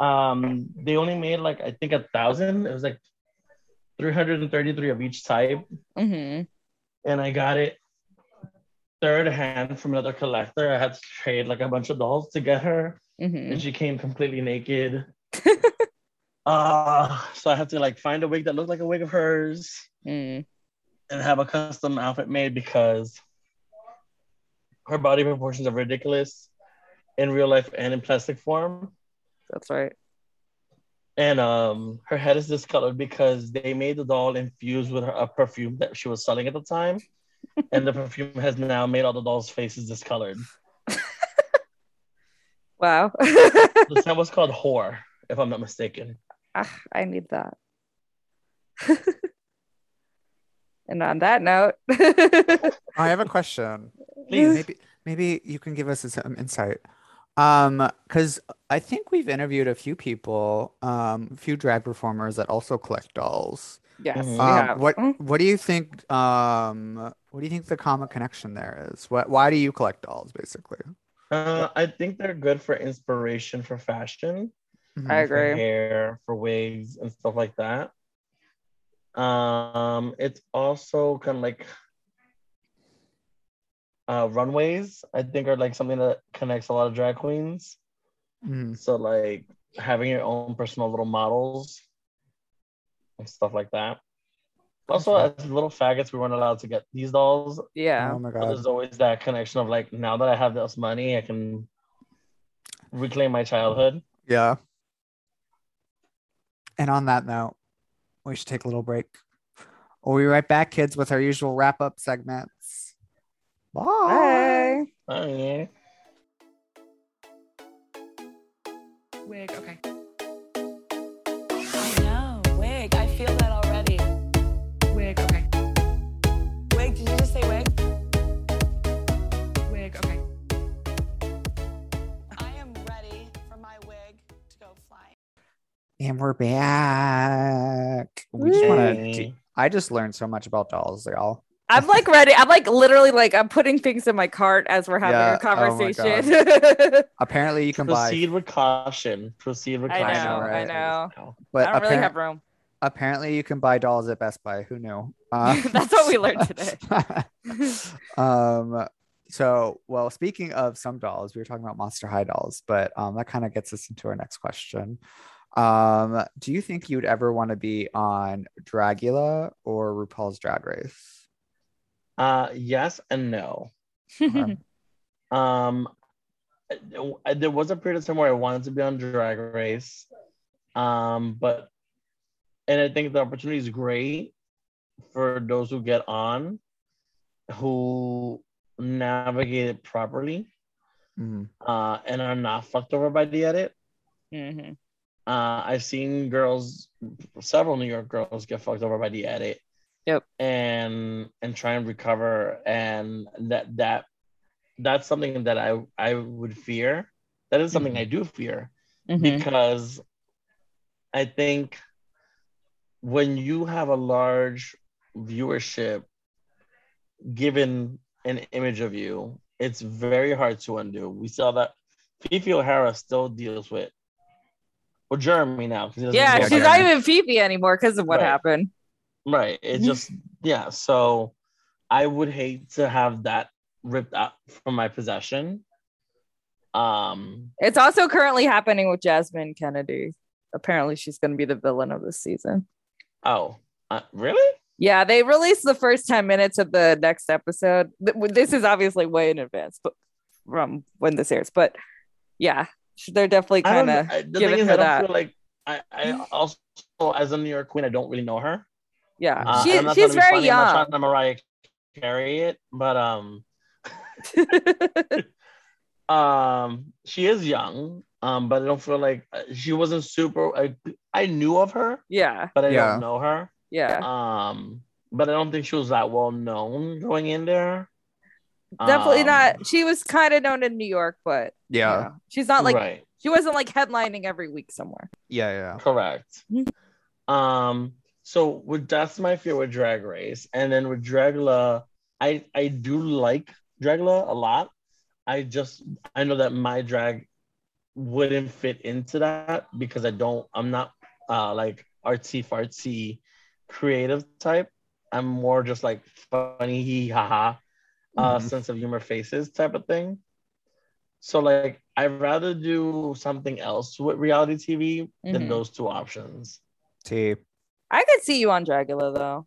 Um, they only made like I think a thousand. It was like 333 of each type, hmm and I got it third hand from another collector. I had to trade like a bunch of dolls to get her, hmm and she came completely naked. Uh, so I had to like find a wig that looked like a wig of hers Mm. and have a custom outfit made because her body proportions are ridiculous in real life and in plastic form. That's right. And um, her head is discolored because they made the doll infused with her, a perfume that she was selling at the time, and the perfume has now made all the dolls' faces discolored. Wow. The scent was called "Whore," if I'm not mistaken. Ah, I need that. and on that note, I have a question. Please. Maybe maybe you can give us some insight. Um, because I think we've interviewed a few people, um, a few drag performers that also collect dolls. yes, Mhm. Um, what Mm. what do you think? Um, what do you think the common connection there is? What why do you collect dolls, basically? Uh, I think they're good for inspiration for fashion, Mhm. I agree. for hair, for wigs, and stuff like that. Um, it's also kind of like uh, runways. I think are like something that connects a lot of drag queens. Mhm. So like having your own personal little models and stuff like that. Also, as little faggots, we weren't allowed to get these dolls. Yeah. Oh my But god. there's always that connection of like, now that I have this money, I can reclaim my childhood. Yeah. And on that note, we should take a little break. We'll be right back, kids, with our usual wrap up segments. Bye. Bye. Yeah. Wig. Okay. I know. Wig. I feel that already. Wig. Okay. Wig. Did you just say wig? Wig. Okay. I am ready for my wig to go flying. And we're back. We just want to. I just learned so much about dolls, y'all. I'm like ready. I'm like literally like I'm putting things in my cart as we're having Yeah, a oh conversation. Apparently, you can buy Proceed buy, with caution. Proceed with I caution. know, I know. but I don't really have room. apparently, you can buy dolls at Best Buy. Who knew? Uh, That's what we learned today. um. So, well, speaking of some dolls, we were talking about Monster High dolls, but um, that kind of gets us into our next question. Um, do you think you'd ever want to be on Dragula or RuPaul's Drag Race? Uh, yes and no. Um, there was a period of time where I wanted to be on Drag Race, um, but and I think the opportunity is great for those who get on, who navigate it properly, Mhm. uh, and are not fucked over by the edit. Mhm. Uh, I've seen girls, several New York girls, get fucked over by the edit. Yep. And and try and recover, and that that that's something that I I would fear. That is something I do fear Mhm. because I think when you have a large viewership given an image of you, it's very hard to undo. We saw that Phi Phi O'Hara still deals with well Jaremi now. Yeah, she's not even Phi Phi anymore because of what Right. happened. Right. It just yeah. So I would hate to have that ripped out from my possession. Um It's also currently happening with Jasmine Kennedy. Apparently, she's going to be the villain of this season. oh uh, really? Yeah, they released the first 10 minutes of the next episode. This is obviously way in advance but from when this airs. But yeah, they're definitely kind of know. I- The giving her I don't that. feel like I, I also as a New York queen, I don't really know her. Yeah. Uh, she, and she's trying to be very funny, I'm not young. trying to Mariah carry it, but um, um, she is young. Um, but I don't feel like uh, she wasn't super. I, I knew of her, yeah, but I Yeah. don't know her. yeah. Um, but I don't think she was that well known going in there. Definitely Um, not. She was kind of known in New York, but Yeah. you know, she's not like right. she wasn't like headlining every week somewhere. Yeah. Yeah. Correct. Mhm. Um, so with that's my fear with Drag Race, and then with Dragula, I I do like Dragula a lot. I just I know that my drag wouldn't fit into that because I don't I'm not uh like artsy fartsy creative type. I'm more just like funny hee ha ha uh Mhm. sense of humor faces type of thing. So like I'd rather do something else with reality TV than Mhm. those two options. T. I could see you on Dragula though.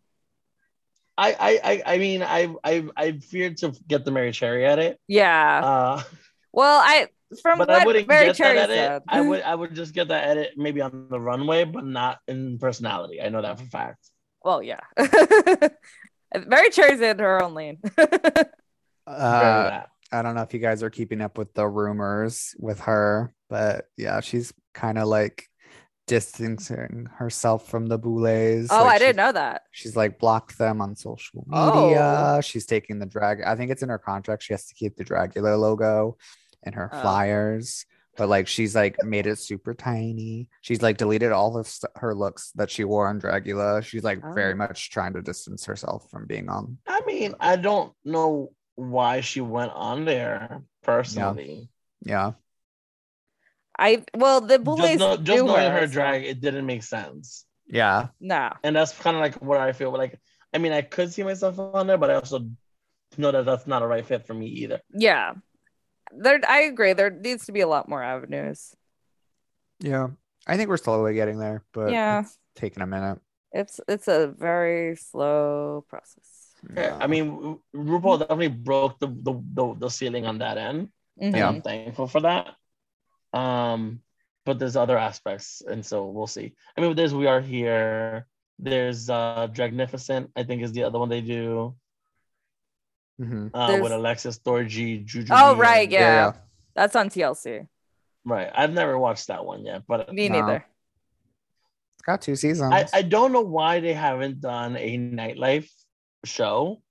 I I I, I mean I I I feared to get the Merrie Cherry at it. Yeah. Uh well, I from but what I wouldn't Mary get Cherry that edit. said. I would I would just get that edit maybe on the runway, but not in personality. I know that for a fact. well, yeah. Merrie Cherry's in her own lane. Uh. I don't know if you guys are keeping up with the rumors with her, but yeah, she's kind of like distancing herself from the Boulets. oh, Like, I didn't know that. She's like blocked them on social Oh. media. She's taking the drag. I think it's in her contract. She has to keep the Dragula logo in her Oh. flyers. But like she's like made it super tiny. She's like deleted all of st- her looks that she wore on Dragula. She's like oh. very Oh. much trying to distance herself from being on. I mean, I don't know why she went on there personally. Yeah. I well, the Just, know, just knew knowing her, her drag, it didn't make sense. Yeah. No. And that's kind of like what I feel. Like, I mean, I could see myself on there, but I also know that that's not a right fit for me either. Yeah. There I agree. There needs to be a lot more avenues. Yeah. I think we're slowly getting there, but Yeah. it's taking a minute. It's it's a very slow process. Yeah, I mean, RuPaul definitely broke the the, the, the ceiling on that end. and Mhm. I'm thankful for that. Um, but there's other aspects, and so we'll see. I mean, there's We Are Here. There's uh Dragnificent, I think is the other one they do Mhm. uh, with Alexis Thorgy, Juju. Oh, right, and- yeah. That's on TLC. right. I've never watched that one yet, but Me No. neither. It's got two seasons. I, I don't know why they haven't done a nightlife show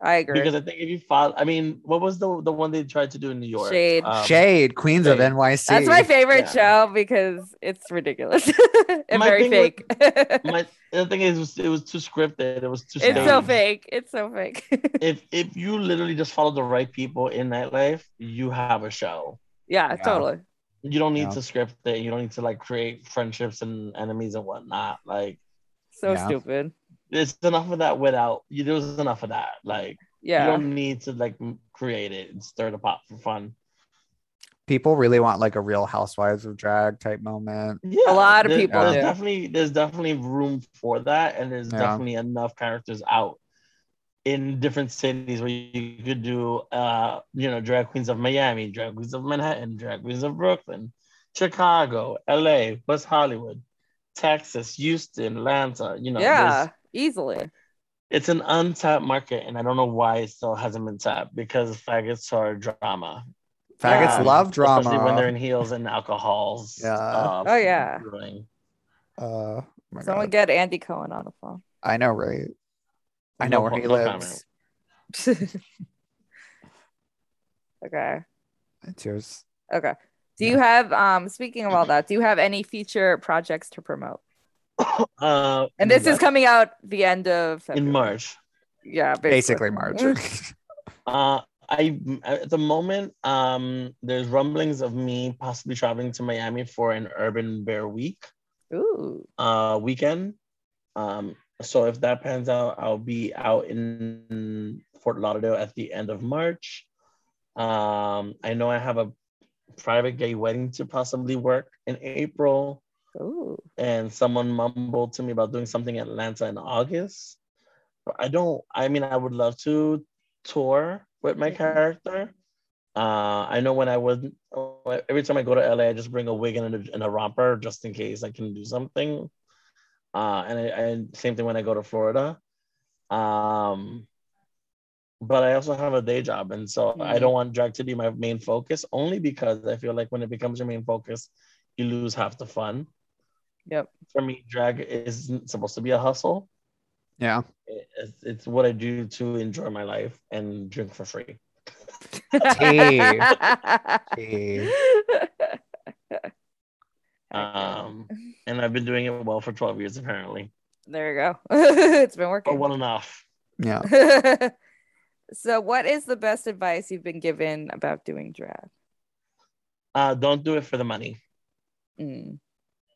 I agree. because I think if you follow, I mean, what was the the one they tried to do in New York? Shade. Um, Shade, Queens of NYC. That's my favorite Yeah. show because it's ridiculous and My very thing with- fake. My the thing is, it was, it was too scripted. It was too. it's so fake. It's so fake. if if you literally just follow the right people in nightlife, you have a show. yeah, Yeah. totally. You don't need Yeah. to script it. You don't need to like create friendships and enemies and whatnot. Like So Yeah. stupid. There's enough of that without you. There's enough of that. Like yeah you don't need to like create it and stir the pot for fun. People really want like a real Housewives of Drag type moment. Yeah, a lot of there- people There's do. definitely there's definitely room for that, and there's Yeah. definitely enough characters out in different cities where you could do, uh, you know, drag queens of Miami, drag queens of Manhattan, drag queens of Brooklyn, Chicago, L.A., West Hollywood, Texas, Houston, Atlanta. You know, yeah, there's- easily. it's an untapped market, and I don't know why it still hasn't been tapped because faggots are drama. Faggots Yeah. love drama. especially when they're in heels and alcohols. Yeah. uh, Oh, yeah. brewing. Uh, oh Someone God. get Andy Cohen on the phone. I know, right? I know No where he no lives. okay. It's yours. Okay. Do you have um speaking of all that, do you have any future projects to promote? Uh, And this is coming out the end of February. in March. Yeah, Basically, March. Uh, I at the moment, um, there's rumblings of me possibly traveling to Miami for an Urban Bear Week Ooh. uh weekend. Um, so if that pans out, I'll be out in Fort Lauderdale at the end of March. Um, I know I have a private gay wedding to possibly work in April. Ooh. and someone mumbled to me about doing something in Atlanta in August. But I don't. I mean, I would love to tour with my character. Uh, I know when I would every time I go to LA, I just bring a wig and a, and a romper just in case I can do something. Uh, and I, and same thing when I go to Florida. Um, but I also have a day job, and so I Mhm. don't want drag to be my main focus. Only because I feel like when it becomes your main focus, you lose half the fun Yep. for me, drag isn't supposed to be a hustle. yeah. It's, it's what I do to enjoy my life and drink for free. Tea. Tea. Um, and I've been doing it well for 12 years, apparently, there you go. it's been or working. well enough. Yeah. So, what is the best advice you've been given about doing drag? Uh, don't do it for the money. Mm.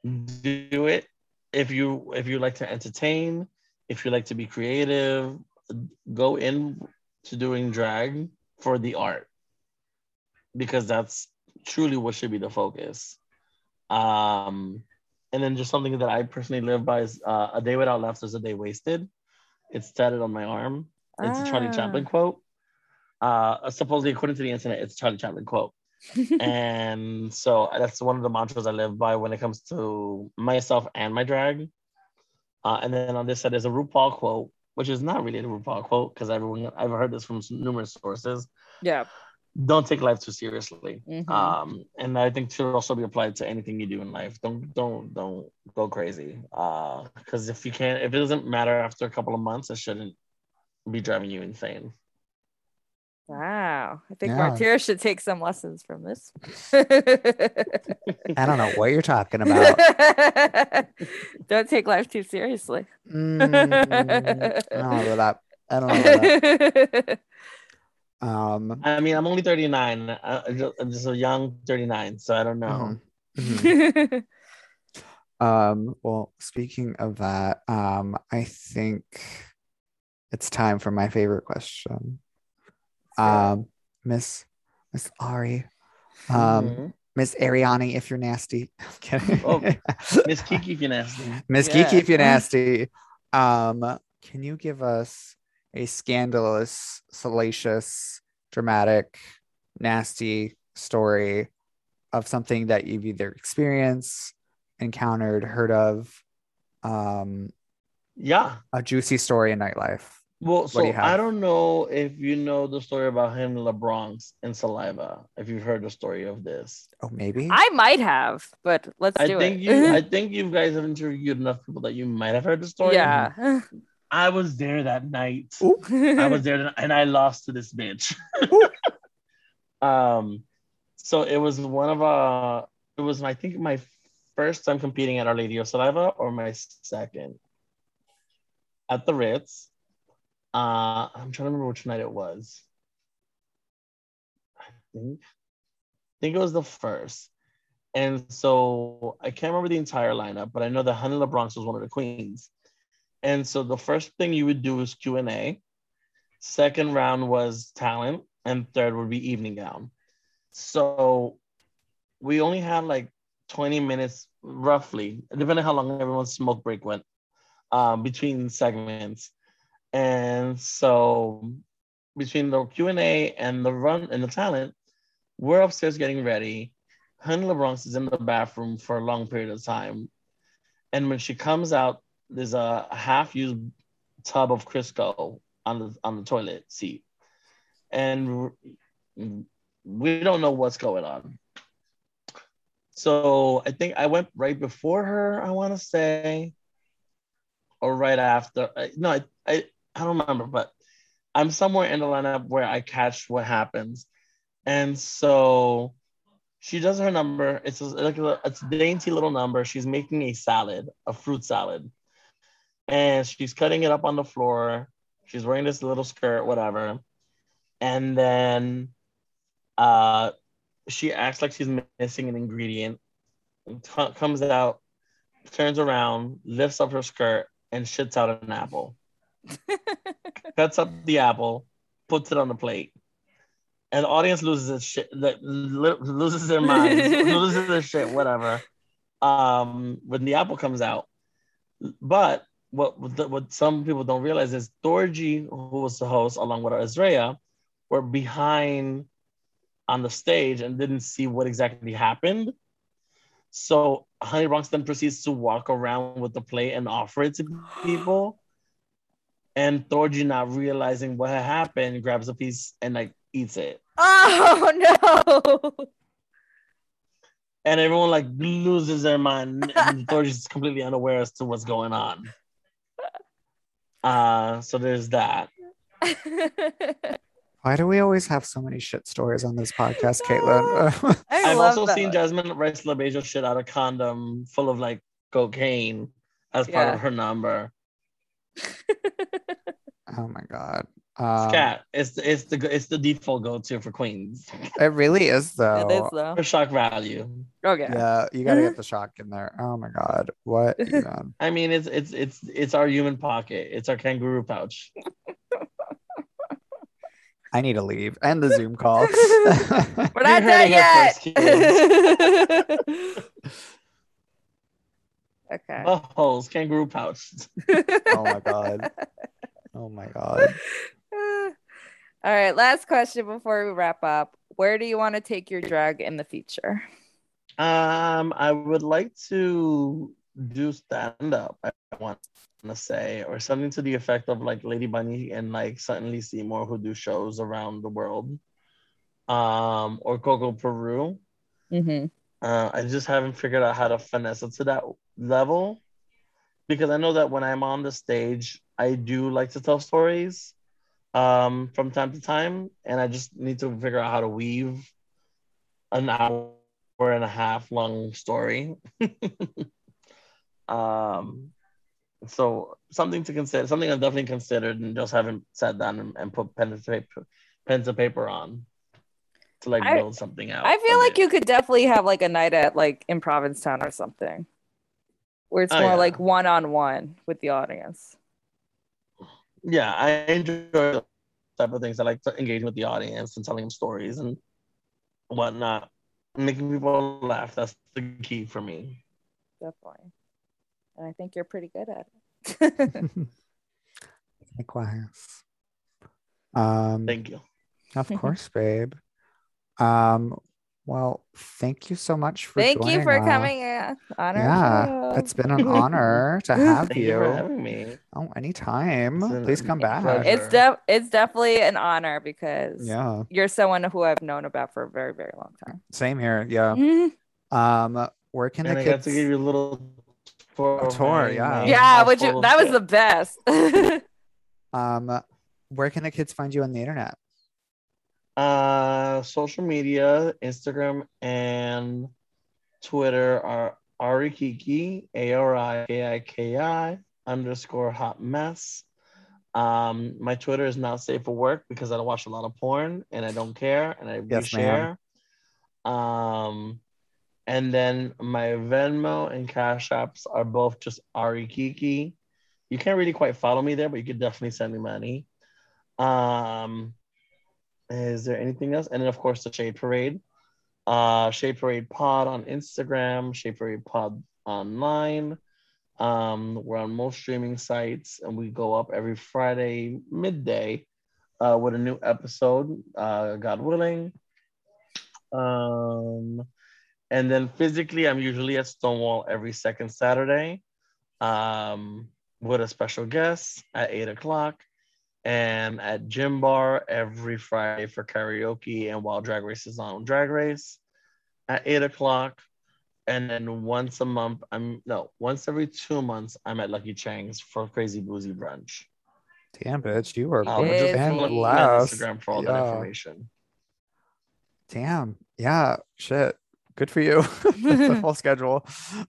Do it if you if you like to entertain, if you like to be creative, go in to doing drag for the art because that's truly what should be the focus. Um, and then just something that I personally live by is uh, a day without laughter is a day wasted. It's tatted on my arm. It's a Charlie Ah. Chaplin quote. Uh, supposedly, according to the internet, it's a Charlie Chaplin quote. And so that's one of the mantras I live by when it comes to myself and my drag. Uh, and then on this side, there's a RuPaul quote, which is not really a RuPaul quote because everyone I've heard this from numerous sources. Yeah. Don't take life too seriously. Mhm. Um, and I think should also be applied to anything you do in life. Don't don't don't go crazy. Uh, because if you can't, if it doesn't matter after a couple of months, it shouldn't be driving you insane. Wow. I think Yeah. Martyra should take some lessons from this. I don't know what you're talking about. don't take life too seriously. Mm, I don't know that. I don't know that. Um, I mean, I'm only 39. Uh, I'm just- a young 39, so I don't know. mhm, mhm. Um, well, speaking of that, um, I think it's time for my favorite question. Um, Miss Miss Ari, um, Mhm. Miss Ariani, if you're nasty. I'm kidding. Oh, Miss Kiki, if you're nasty. Miss Yeah. Kiki, if you're nasty. Um, can you give us a scandalous, salacious, dramatic, nasty story of something that you've either experienced, encountered, heard of, um, Yeah. a juicy story in nightlife? Well, do so you have? I don't know if you know the story about him, LaBronx and Saliva. If you've heard the story of this, Oh, maybe. I might have, but let's I do think it. you, I think you guys have interviewed enough people that you might have heard the story. yeah. I was there that night. Ooh. I was there and I lost to this bitch. um, so it was one of uh, it was I think my first time competing at Our Lady of Saliva or my second at the Ritz. Uh, I'm trying to remember which night it was. I think, I think it was the first. And so I can't remember the entire lineup, but I know that Honey LaBronx was one of the queens. And so the first thing you would do is Q and A. Second round was talent, and third would be evening gown. So we only had like 20 minutes, roughly, depending how long everyone's smoke break went, um, between segments. And so between the Q and the run and the talent, we're upstairs getting ready. Honey LaBronx is in the bathroom for a long period of time. And when she comes out, there's a half-used tub of Crisco on the on the toilet seat, and we don't know what's going on. So I think I went right before her. I want to say, or right after. No, I I don't remember, but I'm somewhere in the lineup where I catch what happens, and so she does her number. It's a, like a, it's a dainty little number. She's making a salad, a fruit salad, and she's cutting it up on the floor. She's wearing this little skirt, whatever, and then uh, she acts like she's missing an ingredient. c- comes out, turns around, lifts up her skirt, and shits out an apple. Cuts up the apple, puts it on the plate and the audience loses its shit, loses their mind, loses their shit, whatever. Um, when the apple comes out, but what what some people don't realize is Thorgy, who was the host, along with Azrea, were behind on the stage and didn't see what exactly happened. So Honey Bronx then proceeds to walk around with the plate and offer it to people. And Thorgy, not realizing what had happened, grabs a piece and like eats it. Oh no. and everyone like loses their mind and Thorgy's completely unaware as to what's going on. Uh so there's that. Why do we always have so many shit stories on this podcast, Caitlin? I I've also that. seen Jasmine Rice LaBeija shit out a condom full of like cocaine as part Yeah. of her number. oh my god. Um, Scat. It's the it's the it's the default go to for queens It really is though. It is though. for shock value. Okay. Yeah, you gotta get the shock in there. Oh my god, what even? I mean, it's it's it's it's our human pocket. It's our kangaroo pouch. I need to leave. And the Zoom call. We're not done yet. here okay. Oh, kangaroo pouch. oh my god. Oh my god. All right, last question before we wrap up. Where do you want to take your drag in the future? Um, I would like to do stand up. I want to say, or something to the effect of like Lady Bunny and like Suddenly Seymour, who do shows around the world. Um, or Coco Peru. Mm-hmm. Uh, I just haven't figured out how to finesse it to that level. Because I know that when I'm on the stage, I do like to tell stories um, from time to time, and I just need to figure out how to weave an hour and a half long story. um, so something to consider, something I've definitely considered, and just haven't sat down and, and put pen to paper, paper on to like I- build something out. I feel like it. you could definitely have like a night at like in Provincetown or something, where it's Oh, more yeah. like one on one with the audience. yeah, I enjoy those type of things. I like to engage with the audience and telling them stories and whatnot, making people laugh. That's the key for me. Definitely. And I think you're pretty good at it. Likewise. Um Thank you. of course, babe. Um well, thank you so much for Thank you for us. coming in on Yeah, show. it's been an honor to have Thank you for you. having me. Oh, anytime. It's an- Please come back. pleasure. It's def- it's definitely an honor because Yeah, you're someone who I've known about for a very, very long time. same here. Yeah. Mhm. Um, where can And the I got kids? to give you a little tour. A tour, yeah. Yeah, house would you that was the best. Um, where can the kids find you on the internet? Uh, social media, Instagram and Twitter are Arikiki, A R I K I K I underscore hot mess. Um, my Twitter is not safe for work because I watch a lot of porn and I don't care and I Yes, reshare. Um, and then my Venmo and Cash Apps are both just Arikiki. You can't really quite follow me there, but you could definitely send me money. Um, is there anything else? And then of course the Shade Parade. Uh Shade Parade Pod on Instagram, Shade Parade Pod online. Um, we're on most streaming sites and we go up every Friday midday uh with a new episode, uh, God willing. Um and then physically I'm usually at Stonewall every second Saturday. Um with a special guest at eight o'clock and at Gym Bar every Friday for karaoke and while Drag Race is on Drag Race at eight o'clock. And then once a month, I'm no, once every two months, I'm at Lucky Cheng's for Crazy Boozy Brunch. Damn, bitch, you were Um, Busy. just and follow last. Instagram for all that information. Damn. Yeah. Shit. Good for you. That's a full schedule.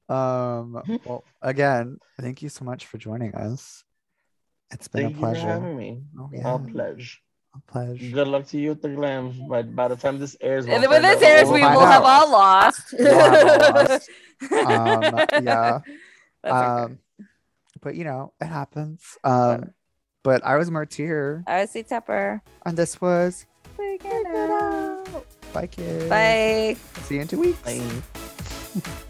Um, well, again, thank you so much for joining us. It's been Thank a you for pleasure. having me. Oh, A yeah. pledge. A pleasure. Good luck to you at the glams. But by the time this airs, And we'll when this out airs, all we will have all lost. We'll have all lost. Um, yeah. Um, but you know, it happens. Um, but I was Martyr, I was C Tepper. and this was Figure it out. Bye, kids. Bye. See you in two weeks. Bye.